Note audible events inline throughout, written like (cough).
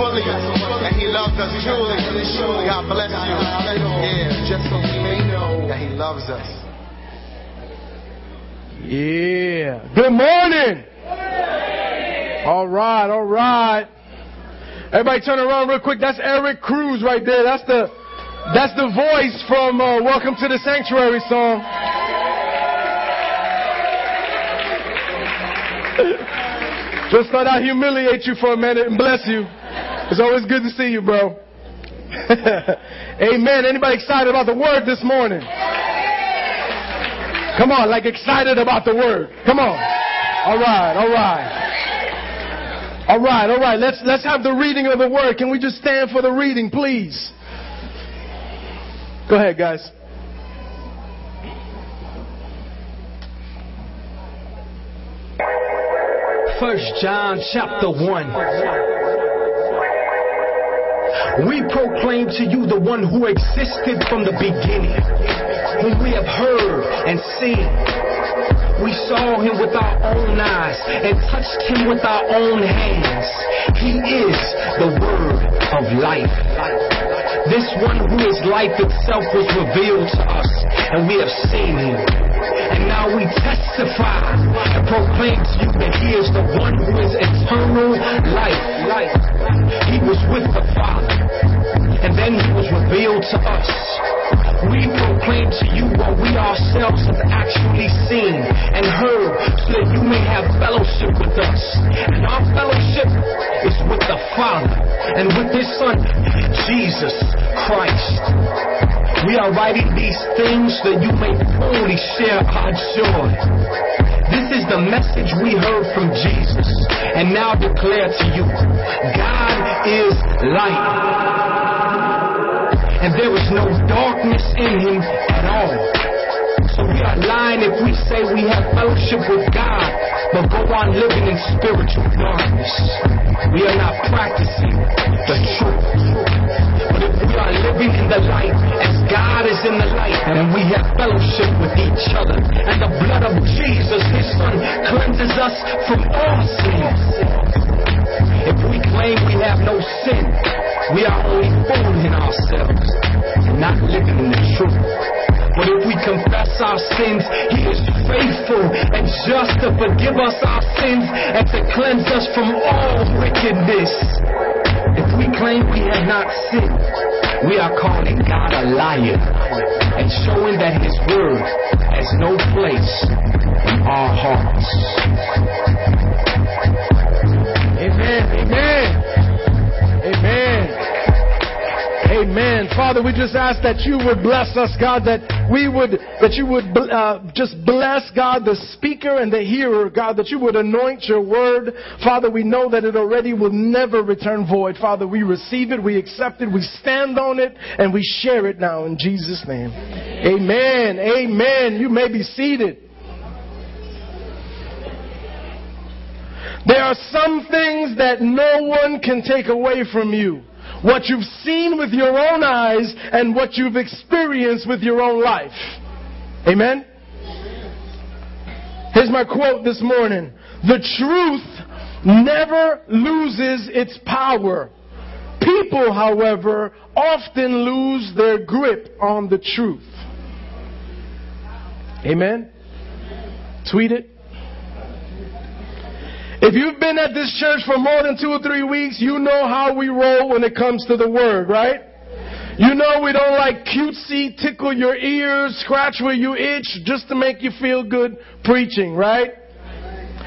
fully, and He loves us truly. God bless you. Yeah, just so we may know that He loves us. Yeah. Good morning. All right, all right. Everybody turn around real quick. That's Eric Cruz right there. That's the that's the voice from uh, Welcome to the Sanctuary song. (laughs) Just thought I'd humiliate you for a minute and bless you. It's always good to see you, bro. (laughs) Amen. Anybody excited about the word this morning? Come on, like excited about the word. Come on. All right, all right. All right, all right. Let's let's have the reading of the word. Can we just stand for the reading, please? Go ahead, guys. First John chapter 1. We proclaim to you the one who existed from the beginning, whom we have heard and seen. We saw him with our own eyes and touched him with our own hands. He is the word of life. This one who is life itself was revealed to us, and we have seen him. And now we testify and proclaim to you that He is the one who is eternal life. life. He was with the Father, and then He was revealed to us. We proclaim to you what we ourselves have actually seen and heard, so that you may have fellowship with us. And our fellowship is with the Father and with His Son, Jesus Christ. We are writing these things that you may fully share our joy. This is the message we heard from Jesus and now declare to you God is light. And there is no darkness in him at all. So we are lying if we say we have fellowship with God, but go on living in spiritual darkness. We are not practicing the truth. But if we are living in the light as God is in the light, and we have fellowship with each other, and the blood of Jesus, his son, cleanses us from all sins. If we claim we have no sin, we are only fooling ourselves and not living in the truth. But if we confess our sins, He is faithful and just to forgive us our sins and to cleanse us from all wickedness. If we claim we have not sinned, we are calling God a liar and showing that His word has no place in our hearts. Amen. Amen. Amen. Amen. Father, we just ask that you would bless us, God, that we would, that you would uh, just bless, God, the speaker and the hearer, God, that you would anoint your word. Father, we know that it already will never return void. Father, we receive it, we accept it, we stand on it, and we share it now in Jesus' name. Amen. Amen. You may be seated. There are some things that no one can take away from you what you've seen with your own eyes and what you've experienced with your own life. Amen? Here's my quote this morning. The truth never loses its power. People, however, often lose their grip on the truth. Amen? Tweet it. If you've been at this church for more than two or three weeks, you know how we roll when it comes to the word, right? You know we don't like cutesy, tickle your ears, scratch where you itch just to make you feel good preaching, right?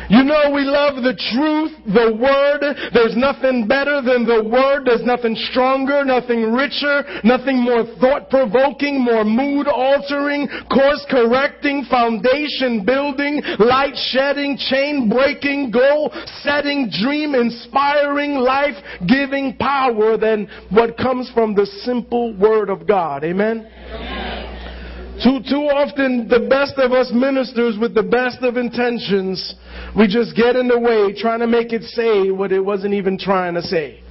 You know we love the truth, the word. There's nothing better than the word. There's nothing stronger, nothing richer, nothing more thought provoking, more mood altering, course correcting, foundation building, light shedding, chain breaking, goal setting, dream inspiring, life giving power than what comes from the simple word of God. Amen? Amen. Too, too often, the best of us ministers with the best of intentions, we just get in the way trying to make it say what it wasn't even trying to say.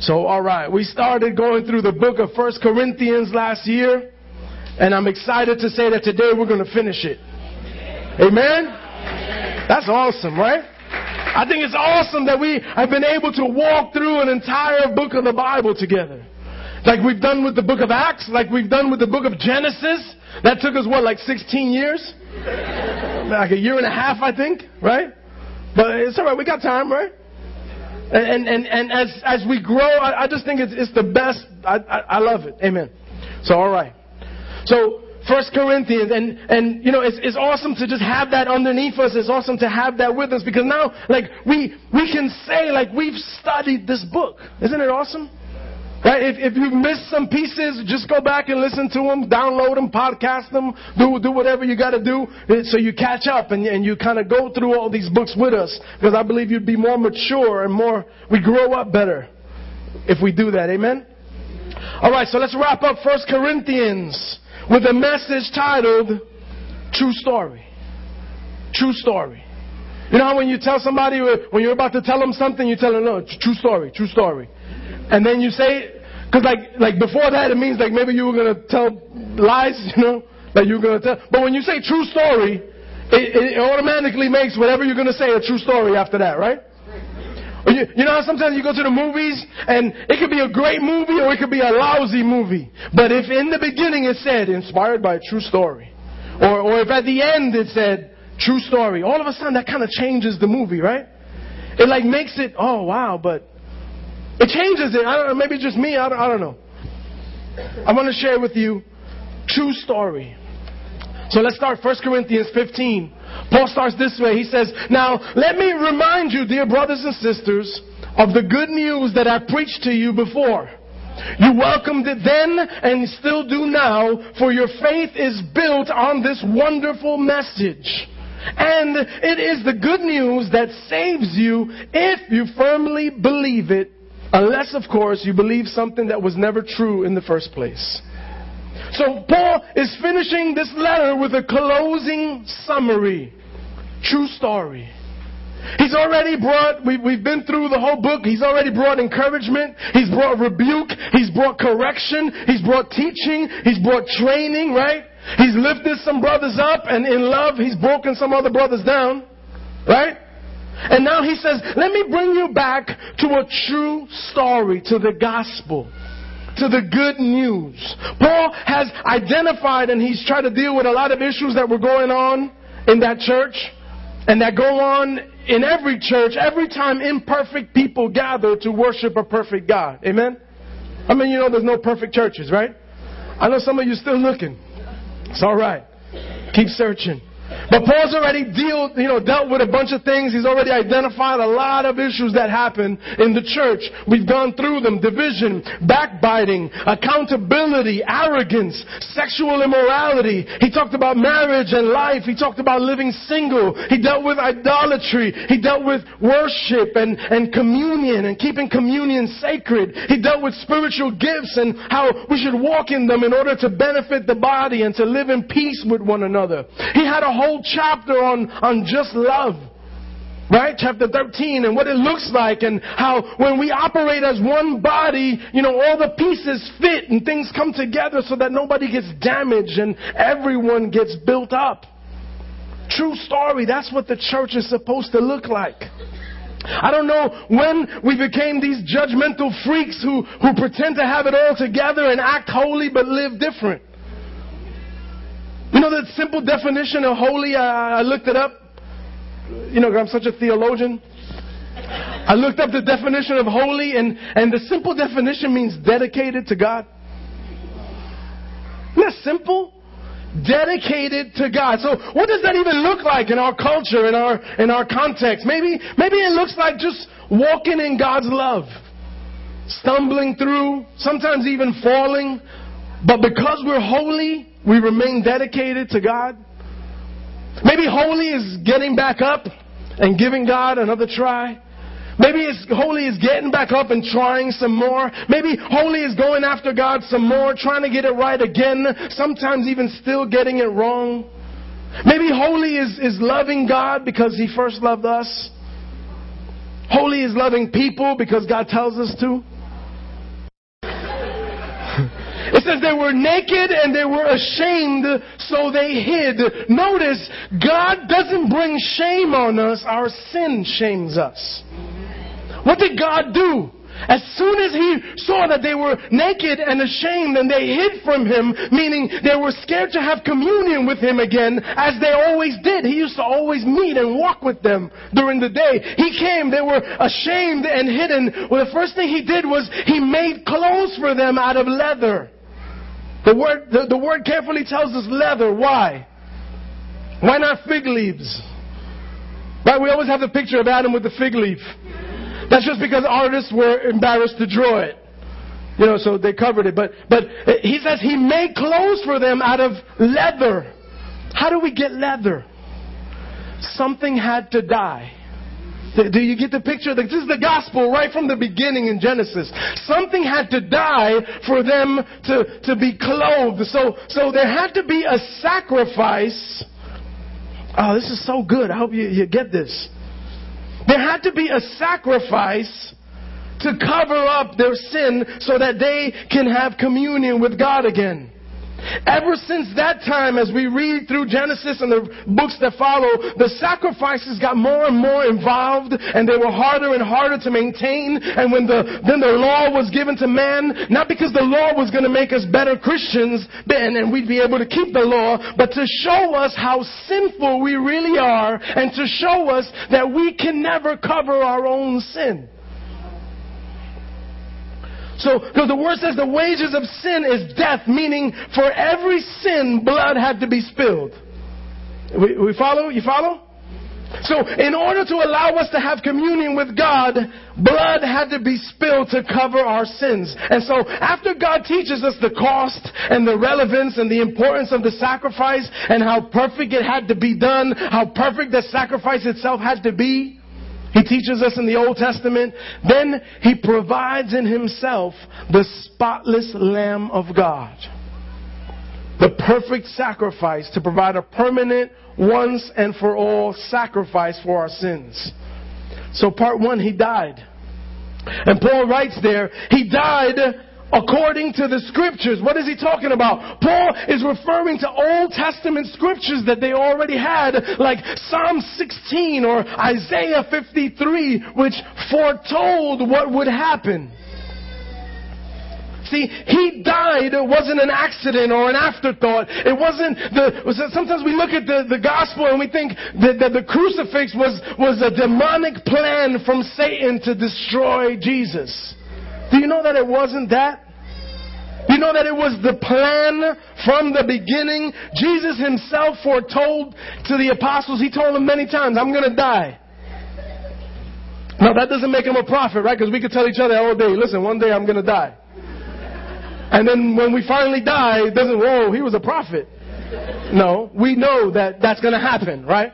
So, alright, we started going through the book of First Corinthians last year, and I'm excited to say that today we're going to finish it. Amen? That's awesome, right? I think it's awesome that we have been able to walk through an entire book of the Bible together. Like we've done with the book of Acts, like we've done with the book of Genesis. That took us, what, like 16 years? Like a year and a half, I think, right? But it's alright, we got time, right? And, and, and as, as we grow, I, I just think it's, it's the best. I, I, I love it. Amen. So, alright. So, First Corinthians, and and you know it's it's awesome to just have that underneath us. It's awesome to have that with us because now like we we can say like we've studied this book. Isn't it awesome? Right? If, if you missed some pieces, just go back and listen to them, download them, podcast them, do, do whatever you gotta do eh, so you catch up and, and you kind of go through all these books with us. Because I believe you'd be more mature and more, we grow up better if we do that. Amen? Alright, so let's wrap up First Corinthians with a message titled True Story. True Story. You know how when you tell somebody, when you're about to tell them something, you tell them, no, true story, true story. And then you say, because like, like before that, it means like maybe you were to tell lies, you know, that you were to tell. But when you say true story, it, it automatically makes whatever you're to say a true story after that, right? You, you, know how sometimes you go to the movies and it could be a great movie or it could be a lousy movie. But if in the beginning it said inspired by a true story, or, or if at the end it said true story, all of a sudden that kind of changes the movie, right? It like makes it, oh wow, but it changes it. I don't know, maybe just me, I don't, I don't know. I want to share with you true story. So let's start 1 Corinthians 15. Paul starts this way. He says, Now let me remind you, dear brothers and sisters, of the good news that I preached to you before. You welcomed it then and still do now, for your faith is built on this wonderful message. And it is the good news that saves you if you firmly believe it, unless, of course, you believe something that was never true in the first place. So Paul is finishing this letter with a closing summary. True story. He's already brought, we, we've been through the whole book. He's already brought encouragement. He's brought rebuke. He's brought correction. He's brought teaching. He's brought training, right? He's lifted some brothers up and in love, he's broken some other brothers down, right? And now he says, let me bring you back to a true story, to the gospel to the good news. Paul has identified and he's tried to deal with a lot of issues that were going on in that church and that go on in every church every time imperfect people gather to worship a perfect God. Amen? I mean, you know, there's no perfect churches, right? I know some of you still looking. It's all right. Keep searching. But Paul's already deal, you know, dealt with a bunch of things. He's already identified a lot of issues that happen in the church. We've gone through them. Division, backbiting, accountability, arrogance, sexual immorality. He talked about marriage and life. He talked about living single. He dealt with idolatry. He dealt with worship and, and communion and keeping communion sacred. He dealt with spiritual gifts and how we should walk in them in order to benefit the body and to live in peace with one another. He had a whole chapter on, on just love. Right? Chapter 13 and what it looks like and how when we operate as one body, you know, all the pieces fit and things come together so that nobody gets damaged and everyone gets built up. True story. That's what the church is supposed to look like. I don't know when we became these judgmental freaks who, who pretend to have it all together and act holy but live different. You know the simple definition of holy? I, I looked it up. You know, I'm such a theologian. I looked up the definition of holy, and, and the simple definition means dedicated to God. Isn't that simple? Dedicated to God. So what does that even look like in our culture, in our in our context? Maybe maybe it looks like just walking in God's love. Stumbling through, sometimes even falling. But because we're holy, we remain dedicated to God. Maybe holy is getting back up and giving God another try. Maybe it's holy is getting back up and trying some more. Maybe holy is going after God some more, trying to get it right again, sometimes even still getting it wrong. Maybe holy is, is loving God because He first loved us. Holy is loving people because God tells us to. It says they were naked and they were ashamed, so they hid. Notice, God doesn't bring shame on us, our sin shames us. What did God do? As soon as he saw that they were naked and ashamed and they hid from him, meaning they were scared to have communion with him again, as they always did. He used to always meet and walk with them during the day. He came, they were ashamed and hidden. Well, the first thing he did was he made clothes for them out of leather. The word, the, the word carefully tells us leather. Why? Why not fig leaves? Right? We always have the picture of Adam with the fig leaf. That's just because artists were embarrassed to draw it. You know, so they covered it. But, but he says he made clothes for them out of leather. How do we get leather? Something had to die. Do you get the picture? This is the gospel right from the beginning in Genesis. Something had to die for them to, to be clothed. So, so there had to be a sacrifice. Oh, this is so good. I hope you, you get this. There had to be a sacrifice to cover up their sin so that they can have communion with God again. Ever since that time, as we read through Genesis and the books that follow, the sacrifices got more and more involved and they were harder and harder to maintain. And when the, then the law was given to man, not because the law was going to make us better Christians then and we'd be able to keep the law, but to show us how sinful we really are and to show us that we can never cover our own sin. So, because the word says the wages of sin is death, meaning for every sin, blood had to be spilled. We, we follow? You follow? So, in order to allow us to have communion with God, blood had to be spilled to cover our sins. And so, after God teaches us the cost and the relevance and the importance of the sacrifice and how perfect it had to be done, how perfect the sacrifice itself had to be, he teaches us in the Old Testament. Then he provides in himself the spotless Lamb of God. The perfect sacrifice to provide a permanent, once and for all sacrifice for our sins. So part one, he died. And Paul writes there, he died according to the scriptures. What is he talking about? Paul is referring to Old Testament scriptures that they already had, like Psalm 16 or Isaiah 53, which foretold what would happen. See, he died it wasn't an accident or an afterthought. It wasn't the, sometimes we look at the, the gospel and we think that, that the crucifix was, was a demonic plan from Satan to destroy Jesus. Do you know that it wasn't that? You know that it was the plan from the beginning. Jesus himself foretold to the apostles, he told them many times, I'm going to die. Now that doesn't make him a prophet, right? Because we could tell each other all day, listen, one day I'm going to die. And then when we finally die, it doesn't, whoa, he was a prophet. No, we know that that's going to happen, right?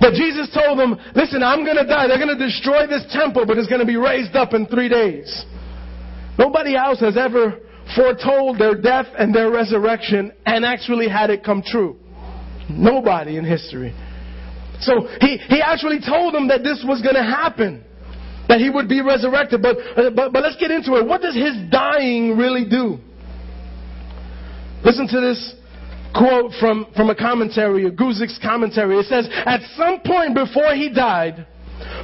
But Jesus told them, listen, I'm going to die. They're going to destroy this temple, but it's going to be raised up in three days. Nobody else has ever foretold their death and their resurrection and actually had it come true. Nobody in history. So he, he actually told them that this was going to happen. That he would be resurrected. But, but, but let's get into it. What does his dying really do? Listen to this quote from, from a commentary, a Guzik's commentary. It says, At some point before he died,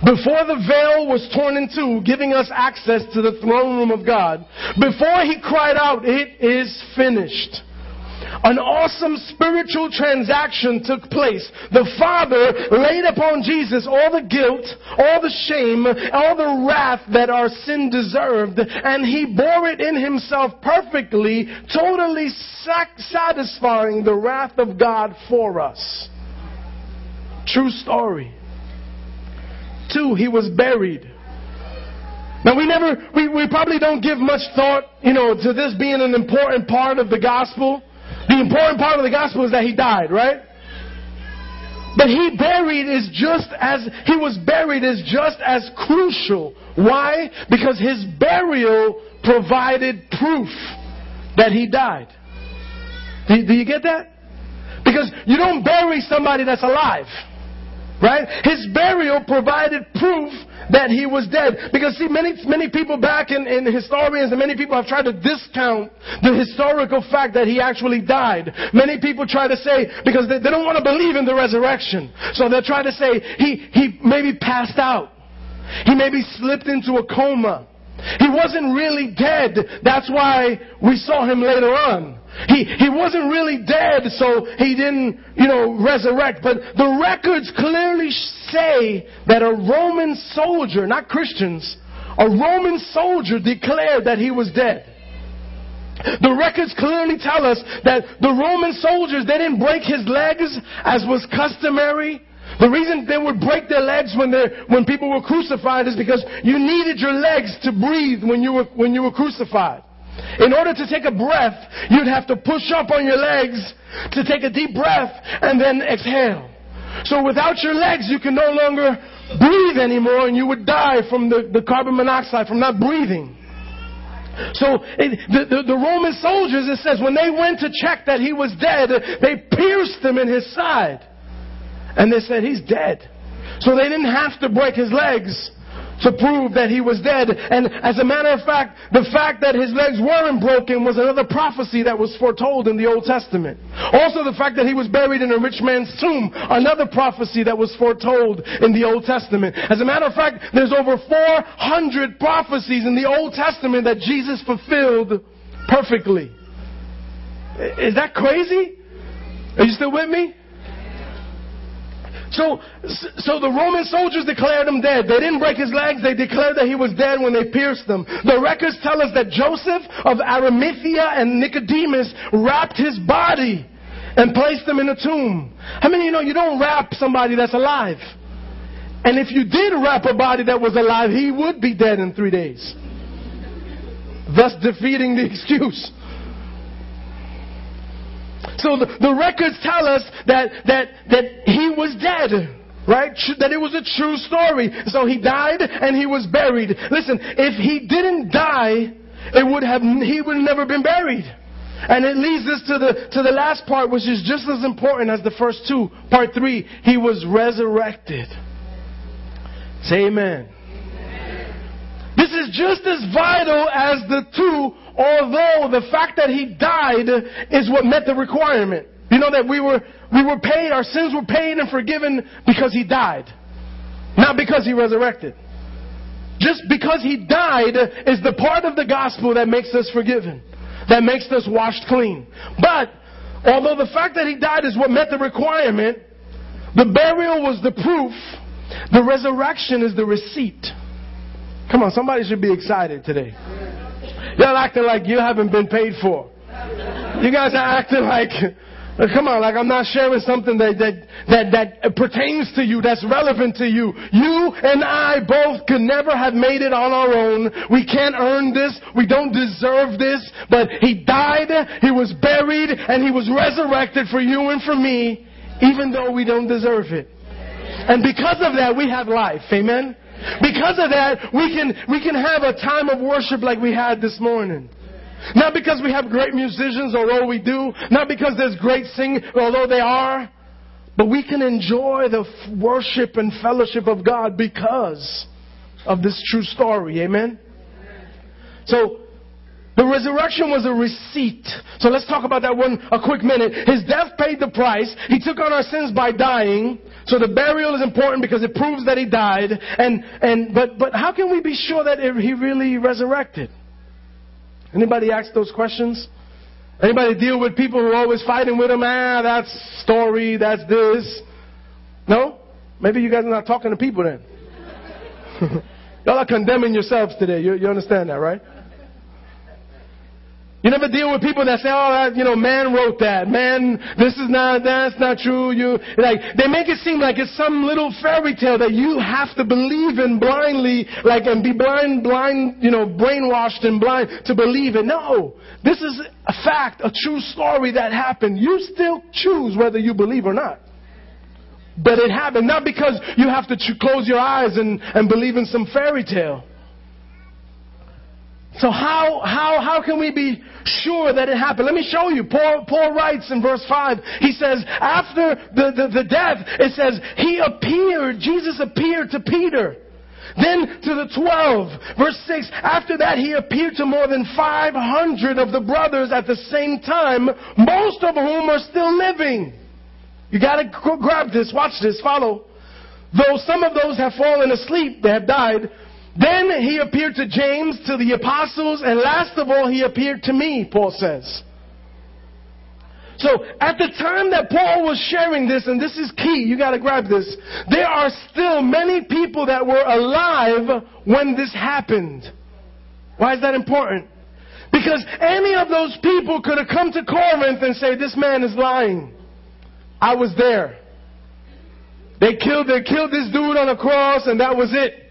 before the veil was torn in two, giving us access to the throne room of God, before he cried out, It is finished. An awesome spiritual transaction took place. The Father laid upon Jesus all the guilt, all the shame, all the wrath that our sin deserved, and He bore it in Himself perfectly, totally satisfying the wrath of God for us. True story. Two, he was buried. Now we never, we, we probably don't give much thought, you know, to this being an important part of the gospel. The important part of the gospel is that he died, right? But he buried is just as, he was buried is just as crucial. Why? Because his burial provided proof that he died. Do, do you get that? Because you don't bury somebody that's alive. Right? His burial provided proof that he was dead. Because see, many, many people back in, in historians and many people have tried to discount the historical fact that he actually died. Many people try to say, because they, they don't want to believe in the resurrection. So they'll try to say he, he maybe passed out. He maybe slipped into a coma. He wasn't really dead. That's why we saw him later on. He, he wasn't really dead, so he didn't, you know, resurrect. But the records clearly say that a Roman soldier, not Christians, a Roman soldier declared that he was dead. The records clearly tell us that the Roman soldiers, they didn't break his legs as was customary. The reason they would break their legs when, when people were crucified is because you needed your legs to breathe when you were, when you were crucified. In order to take a breath, you'd have to push up on your legs to take a deep breath and then exhale. So without your legs, you can no longer breathe anymore and you would die from the, the carbon monoxide, from not breathing. So it, the, the, the, Roman soldiers, it says, when they went to check that he was dead, they pierced him in his side. And they said, he's dead. So they didn't have to break his legs to prove that he was dead. And as a matter of fact, the fact that his legs weren't broken was another prophecy that was foretold in the Old Testament. Also the fact that he was buried in a rich man's tomb, another prophecy that was foretold in the Old Testament. As a matter of fact, there's over 400 prophecies in the Old Testament that Jesus fulfilled perfectly. Is that crazy? Are you still with me? So, so the Roman soldiers declared him dead. They didn't break his legs. They declared that he was dead when they pierced him. The records tell us that Joseph of Arimathea and Nicodemus wrapped his body and placed him in a tomb. How many of you know you don't wrap somebody that's alive? And if you did wrap a body that was alive, he would be dead in three days. Thus defeating the (laughs) excuse. So the, the records tell us that, that, that he was dead. Right? That it was a true story. So he died and he was buried. Listen, if he didn't die, it would have, he would have never been buried. And it leads us to the, to the last part, which is just as important as the first two. Part three, he was resurrected. Say amen. This is just as vital as the two although the fact that he died is what met the requirement. You know that we were, we were paid, our sins were paid and forgiven because he died. Not because he resurrected. Just because he died is the part of the gospel that makes us forgiven. That makes us washed clean. But, although the fact that he died is what met the requirement, the burial was the proof, the resurrection is the receipt. Come on, somebody should be excited today. Y'all acting like you haven't been paid for. You guys are acting like, come on, like I'm not sharing something that, that, that, that pertains to you, that's relevant to you. You and I both could never have made it on our own. We can't earn this. We don't deserve this. But He died, He was buried, and He was resurrected for you and for me, even though we don't deserve it. And because of that, we have life. Amen? Because of that, we can, we can have a time of worship like we had this morning. Not because we have great musicians, although we do. Not because there's great singing, although they are. But we can enjoy the worship and fellowship of God because of this true story. Amen? So, the resurrection was a receipt. So let's talk about that one a quick minute. His death paid the price. He took on our sins by dying. So the burial is important because it proves that he died. And, and, but, but how can we be sure that he really resurrected? Anybody ask those questions? Anybody deal with people who are always fighting with him? Ah, that's story, that's this. No? Maybe you guys are not talking to people then. (laughs) Y'all are condemning yourselves today. You, you understand that, right? You never deal with people that say, oh, that, you know, man wrote that. Man, this is not, that's not true. You, like, they make it seem like it's some little fairy tale that you have to believe in blindly, like, and be blind, blind, you know, brainwashed and blind to believe it. No. This is a fact, a true story that happened. You still choose whether you believe or not. But it happened, not because you have to close your eyes and, and believe in some fairy tale. So how, how, how can we be sure that it happened. Let me show you. Paul, Paul writes in verse 5, he says, after the, the, the death, it says, he appeared, Jesus appeared to Peter. Then to the twelve. Verse 6, after that he appeared to more than 500 of the brothers at the same time, most of whom are still living. You gotta grab this, watch this, follow. Though some of those have fallen asleep, they have died, then he appeared to James, to the apostles, and last of all, he appeared to me, Paul says. So at the time that Paul was sharing this, and this is key, you gotta grab this, there are still many people that were alive when this happened. Why is that important? Because any of those people could have come to Corinth and say, this man is lying. I was there. They killed, they killed this dude on a cross and that was it.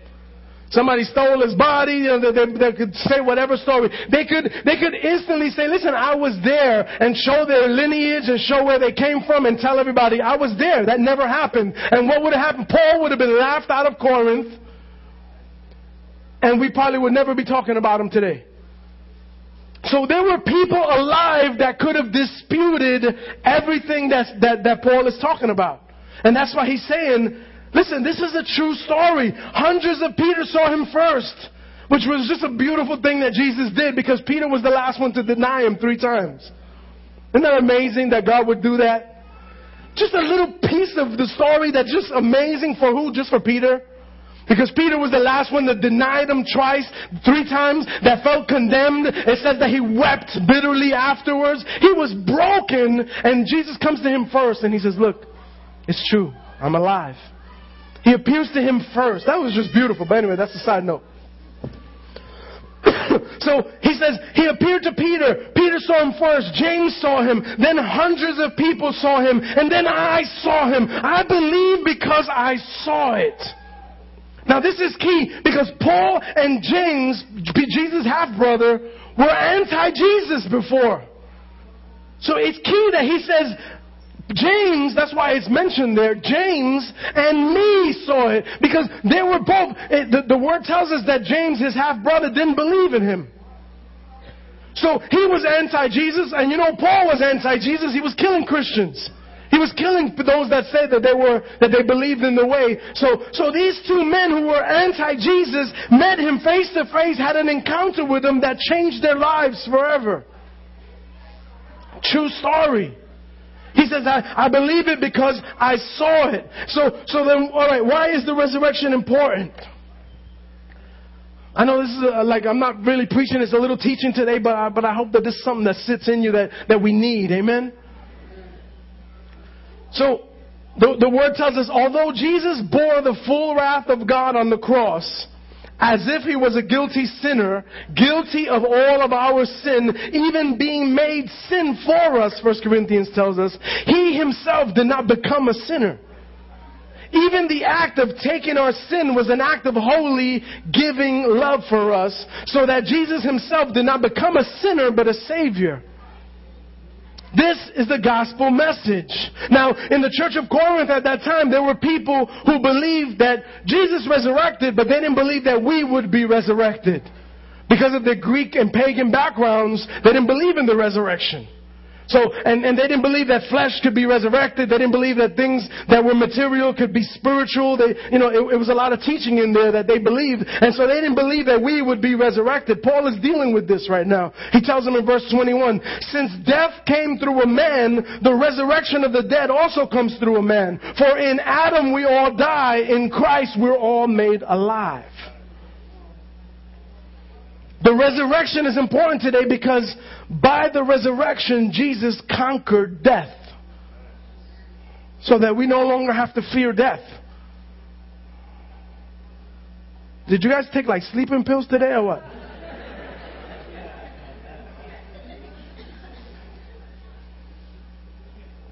Somebody stole his body. You know, they, they, could say whatever story. They could, they could instantly say, listen, I was there and show their lineage and show where they came from and tell everybody, I was there. That never happened. And what would have happened? Paul would have been laughed out of Corinth. And we probably would never be talking about him today. So there were people alive that could have disputed everything that, that Paul is talking about. And that's why he's saying, listen, this is a true story. Hundreds of Peter saw him first, which was just a beautiful thing that Jesus did because Peter was the last one to deny him three times. Isn't that amazing that God would do that? Just a little piece of the story that's just amazing for who? Just for Peter? Because Peter was the last one that denied him twice, three times, that felt condemned. It says that he wept bitterly afterwards. He was broken, and Jesus comes to him first and he says, Look, it's true. I'm alive. He appears to him first. That was just beautiful. But anyway, that's a side note. (coughs) so he says, he appeared to Peter. Peter saw him first. James saw him. Then hundreds of people saw him. And then I saw him. I believe because I saw it. Now this is key because Paul and James, Jesus' half brother, were anti-Jesus before. So it's key that he says, James, that's why it's mentioned there, James and me saw it. Because they were both, it, the, the word tells us that James, his half brother, didn't believe in him. So he was anti Jesus, and you know, Paul was anti Jesus. He was killing Christians. He was killing those that said that they were, that they believed in the way. So, so these two men who were anti-Jesus met him face to face, had an encounter with him that changed their lives forever. True story. He says, I, I believe it because I saw it. So, so then, alright, why is the resurrection important? I know this is a, like, I'm not really preaching, it's a little teaching today, but I, but I hope that this is something that sits in you that, that we need. Amen? So, the, the word tells us, although Jesus bore the full wrath of God on the cross, as if he was a guilty sinner, guilty of all of our sin, even being made sin for us, 1 Corinthians tells us, he himself did not become a sinner. Even the act of taking our sin was an act of holy, giving love for us, so that Jesus himself did not become a sinner, but a savior. This is the gospel message. Now, in the church of Corinth at that time, there were people who believed that Jesus resurrected, but they didn't believe that we would be resurrected. Because of their Greek and pagan backgrounds, they didn't believe in the resurrection. So, and, and they didn't believe that flesh could be resurrected. They didn't believe that things that were material could be spiritual. They, you know, it, it was a lot of teaching in there that they believed. And so they didn't believe that we would be resurrected. Paul is dealing with this right now. He tells them in verse 21, since death came through a man, the resurrection of the dead also comes through a man. For in Adam we all die, in Christ we're all made alive. The resurrection is important today because by the resurrection, Jesus conquered death. So that we no longer have to fear death. Did you guys take like sleeping pills today or what?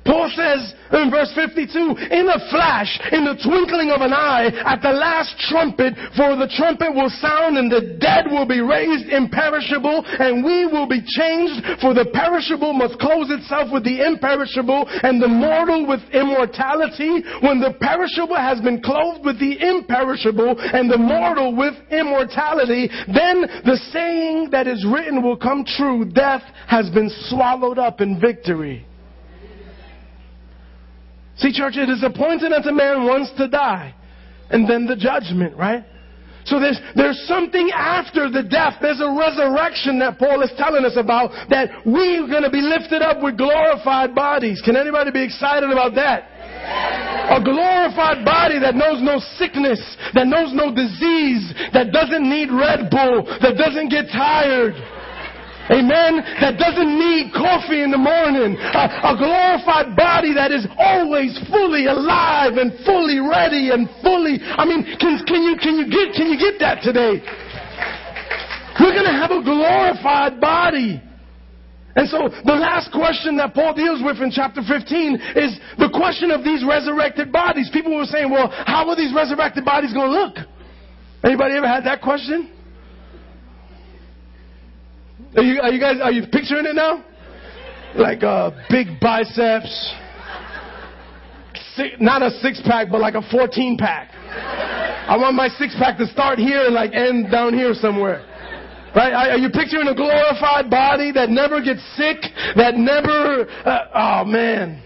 Paul says in verse 52, in a flash, in the twinkling of an eye, at the last trumpet, for the trumpet will sound and the dead will be raised imperishable and we will be changed, for the perishable must close itself with the imperishable and the mortal with immortality. When the perishable has been clothed with the imperishable and the mortal with immortality, then the saying that is written will come true. Death has been swallowed up in victory. See, church, it is appointed unto man once to die, and then the judgment, right? So there's, there's something after the death. There's a resurrection that Paul is telling us about that we're going to be lifted up with glorified bodies. Can anybody be excited about that? A glorified body that knows no sickness, that knows no disease, that doesn't need Red Bull, that doesn't get tired. Amen. That doesn't need coffee in the morning. A, a, glorified body that is always fully alive and fully ready and fully. I mean, can, can you can you get can you get that today? We're going to have a glorified body. And so the last question that Paul deals with in chapter 15 is the question of these resurrected bodies. People were saying, well, how are these resurrected bodies going to look? Anybody ever had that question? Are you, are you guys, are you picturing it now? Like uh, big biceps, six, not a six pack, but like a 14 pack. I want my six pack to start here and like end down here somewhere. Right? Are you picturing a glorified body that never gets sick, that never, uh, oh man.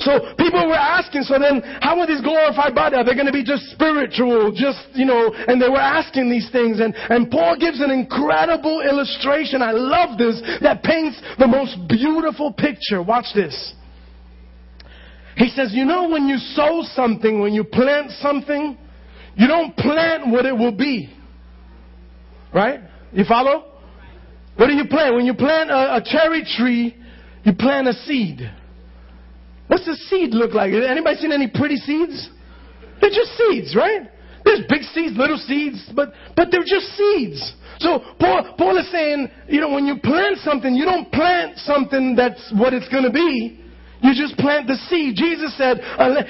So people were asking, so then how are these glorified bodies? Are they going to be just spiritual, just, you know, and they were asking these things. And, and Paul gives an incredible illustration. I love this that paints the most beautiful picture. Watch this. He says, you know, when you sow something, when you plant something, you don't plant what it will be. Right? You follow? What do you plant? When you plant a, a cherry tree, you plant a seed. What's the seed look like? Anybody seen any pretty seeds? They're just seeds, right? There's big seeds, little seeds, but but they're just seeds. So Paul, Paul is saying, you know, when you plant something, you don't plant something that's what it's going to be. You just plant the seed. Jesus said,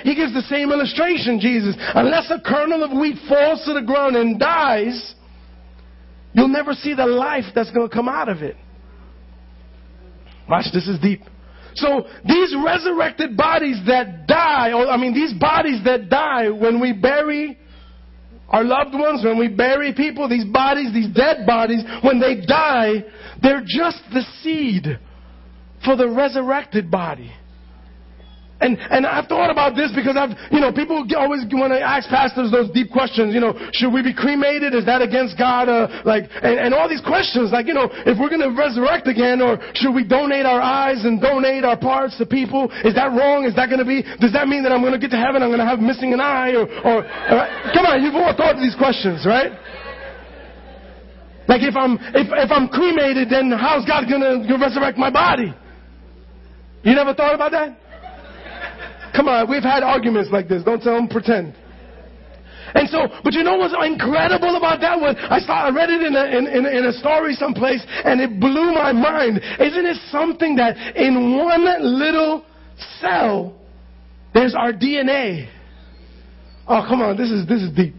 he gives the same illustration, Jesus. Unless a kernel of wheat falls to the ground and dies, you'll never see the life that's going to come out of it. Watch, this is deep. So these resurrected bodies that die, or I mean, these bodies that die when we bury our loved ones, when we bury people, these bodies, these dead bodies, when they die, they're just the seed for the resurrected body. And, and I've thought about this because I've, you know, people always want to ask pastors those deep questions, you know, should we be cremated? Is that against God? Uh, like, and, and all these questions, like, you know, if we're going to resurrect again, or should we donate our eyes and donate our parts to people? Is that wrong? Is that going to be, does that mean that I'm going to get to heaven? I'm going to have missing an eye? Or, or right? come on, you've all thought of these questions, right? Like if I'm, if, if I'm cremated, then how's God going to resurrect my body? You never thought about that? Come on, we've had arguments like this. Don't tell them pretend. And so, but you know what's incredible about that one? I saw, I read it in a, in, in, in a story someplace and it blew my mind. Isn't it something that in one little cell, there's our DNA? Oh, come on, this is, this is deep.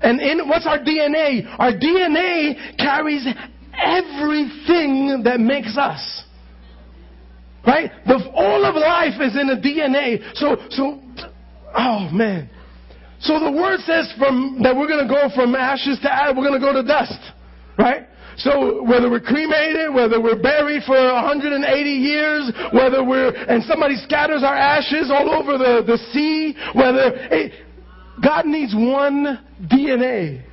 And in, what's our DNA? Our DNA carries everything that makes us. Right? The, all of life is in the DNA. So, so, oh man. So the word says from, that we're going to go from ashes to ash, we're going to go to dust. Right? So whether we're cremated, whether we're buried for 180 years, whether we're, and somebody scatters our ashes all over the, the sea, whether, it, God needs one DNA.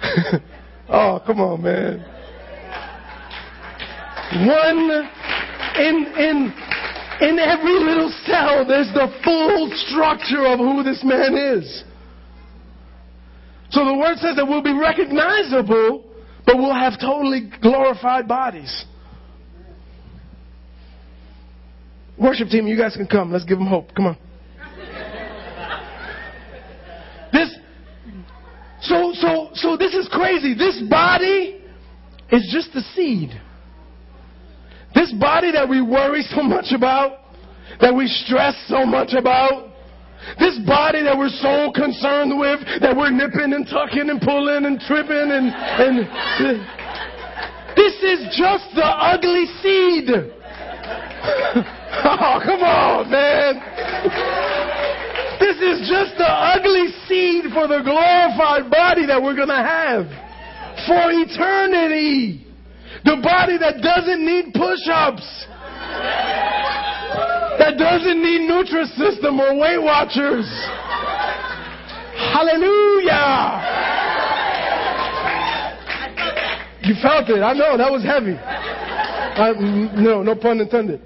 (laughs) oh, come on, man. One in, in, in every little cell, there's the full structure of who this man is. So the word says that we'll be recognizable, but we'll have totally glorified bodies. Worship team, you guys can come. Let's give them hope. Come on. This, so, so, so this is crazy. This body is just the seed. This body that we worry so much about that we stress so much about. This body that we're so concerned with, that we're nipping and tucking and pulling and tripping and, and (laughs) this is just the ugly seed. (laughs) oh, come on, man. This is just the ugly seed for the glorified body that we're going to have for eternity. The body that doesn't need push-ups. That doesn't need Nutrisystem or Weight Watchers. Hallelujah. You felt it. I know that was heavy. I, no, no pun intended.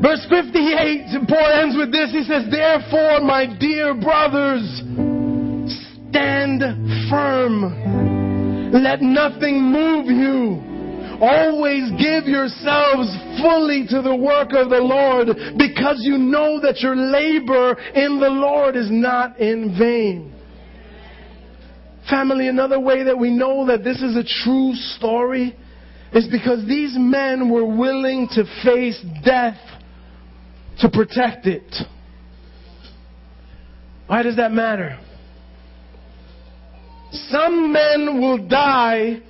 Verse 58, Paul ends with this. He says, Therefore, my dear brothers, stand firm. Let nothing move you. Always give yourselves fully to the work of the Lord because you know that your labor in the Lord is not in vain. Family, another way that we know that this is a true story is because these men were willing to face death to protect it. Why does that matter? Some men will die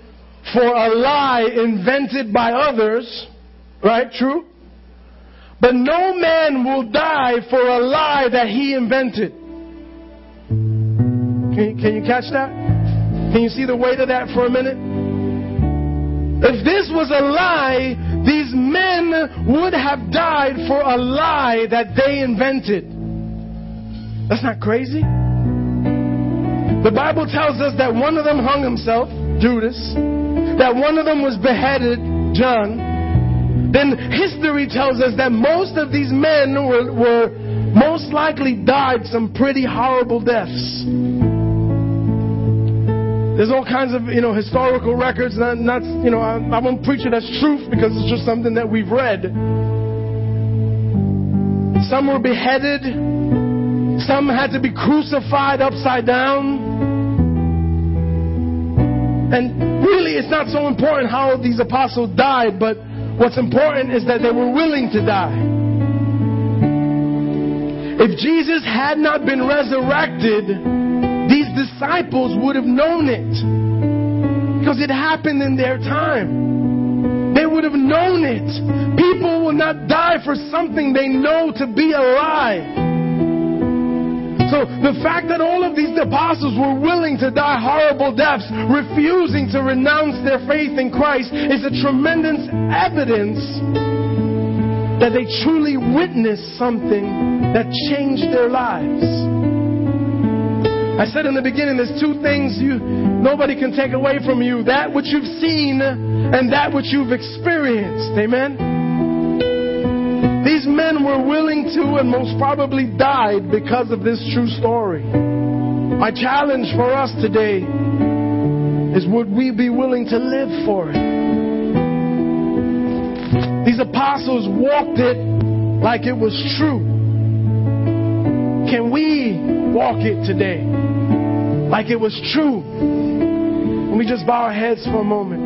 for a lie invented by others, right? True? But no man will die for a lie that he invented. Can, can you catch that? Can you see the weight of that for a minute? If this was a lie, these men would have died for a lie that they invented. That's not crazy. The Bible tells us that one of them hung himself, Judas, that one of them was beheaded, John. Then history tells us that most of these men were, were most likely died some pretty horrible deaths. There's all kinds of, you know, historical records. Not, not you know, I, I won't preach it as truth because it's just something that we've read. Some were beheaded. Some had to be crucified upside down. And really, it's not so important how these apostles died, but what's important is that they were willing to die. If Jesus had not been resurrected, these disciples would have known it. Because it happened in their time. They would have known it. People will not die for something they know to be a lie. So the fact that all of these apostles were willing to die horrible deaths, refusing to renounce their faith in Christ, is a tremendous evidence that they truly witnessed something that changed their lives. I said in the beginning, there's two things you nobody can take away from you: that which you've seen and that which you've experienced. Amen. Were willing to and most probably died because of this true story. My challenge for us today is would we be willing to live for it? These apostles walked it like it was true. Can we walk it today like it was true? Let me just bow our heads for a moment.